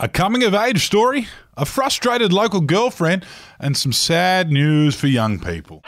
A coming of age story, a frustrated local girlfriend, and some sad news for young people.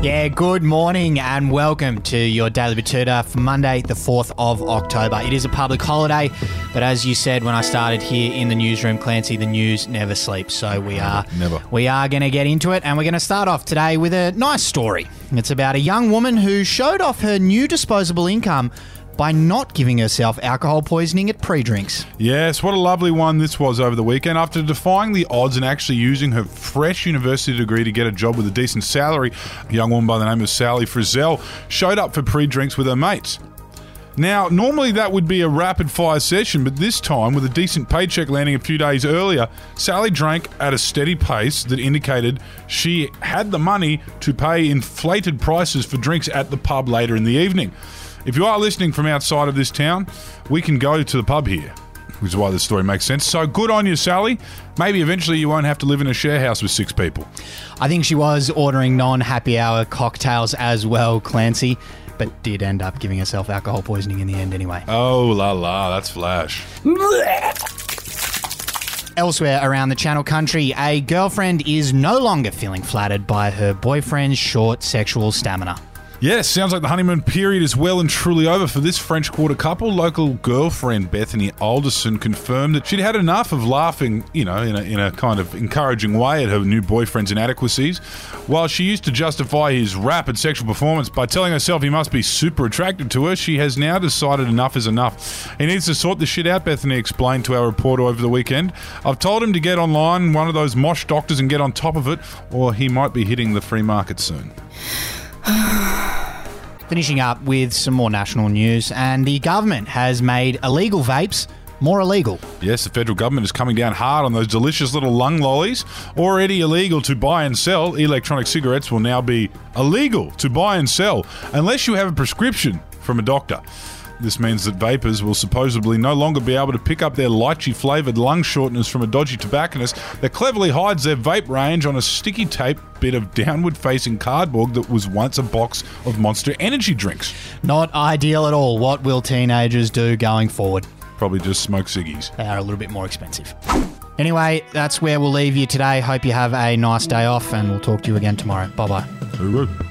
Yeah, good morning and welcome to your Daily Betoota for Monday, the 4th of October. It is a public holiday, but as you said when I started here in the newsroom, Clancy, the news never sleeps. So we are Never. we are going to get into it and we're going to start off today with a nice story. It's about a young woman who showed off her new disposable income by not giving herself alcohol poisoning at pre-drinks. Yes, what a lovely one this was over the weekend. After defying the odds and actually using her fresh university degree to get a job with a decent salary, a young woman by the name of Sally Frizzell showed up for pre drinks with her mates. Now, normally that would be a rapid fire session, but this time, with a decent paycheck landing a few days earlier, Sally drank at a steady pace that indicated she had the money to pay inflated prices for drinks at the pub later in the evening. If you are listening from outside of this town, we can go to the pub here. Which is why this story makes sense. So good on you, Sally. Maybe eventually you won't have to live in a share house with six people. I think she was ordering non-happy hour cocktails as well, Clancy, but did end up giving herself alcohol poisoning in the end anyway. Oh la la, that's Flash. Elsewhere around the Channel Country, a girlfriend is no longer feeling flattered by her boyfriend's short sexual stamina. Yes, sounds like the honeymoon period is well and truly over for this French Quarter couple. Local girlfriend Bethany Alderson confirmed that she'd had enough of laughing, you know, in a, in a kind of encouraging way at her new boyfriend's inadequacies. While she used to justify his rapid sexual performance by telling herself he must be super attracted to her, she has now decided enough is enough. He needs to sort this shit out, Bethany explained to our reporter over the weekend. I've told him to get online, one of those mosh doctors, and get on top of it, or he might be hitting the free market soon. Finishing up with some more national news, and the government has made illegal vapes more illegal. Yes, the federal government is coming down hard on those delicious little lung lollies. Already illegal to buy and sell, electronic cigarettes will now be illegal to buy and sell unless you have a prescription from a doctor. This means that vapors will supposedly no longer be able to pick up their lychee flavored lung shorteners from a dodgy tobacconist that cleverly hides their vape range on a sticky tape bit of downward facing cardboard that was once a box of monster energy drinks. Not ideal at all. What will teenagers do going forward? Probably just smoke ciggies. They are a little bit more expensive. Anyway, that's where we'll leave you today. Hope you have a nice day off, and we'll talk to you again tomorrow. Bye bye.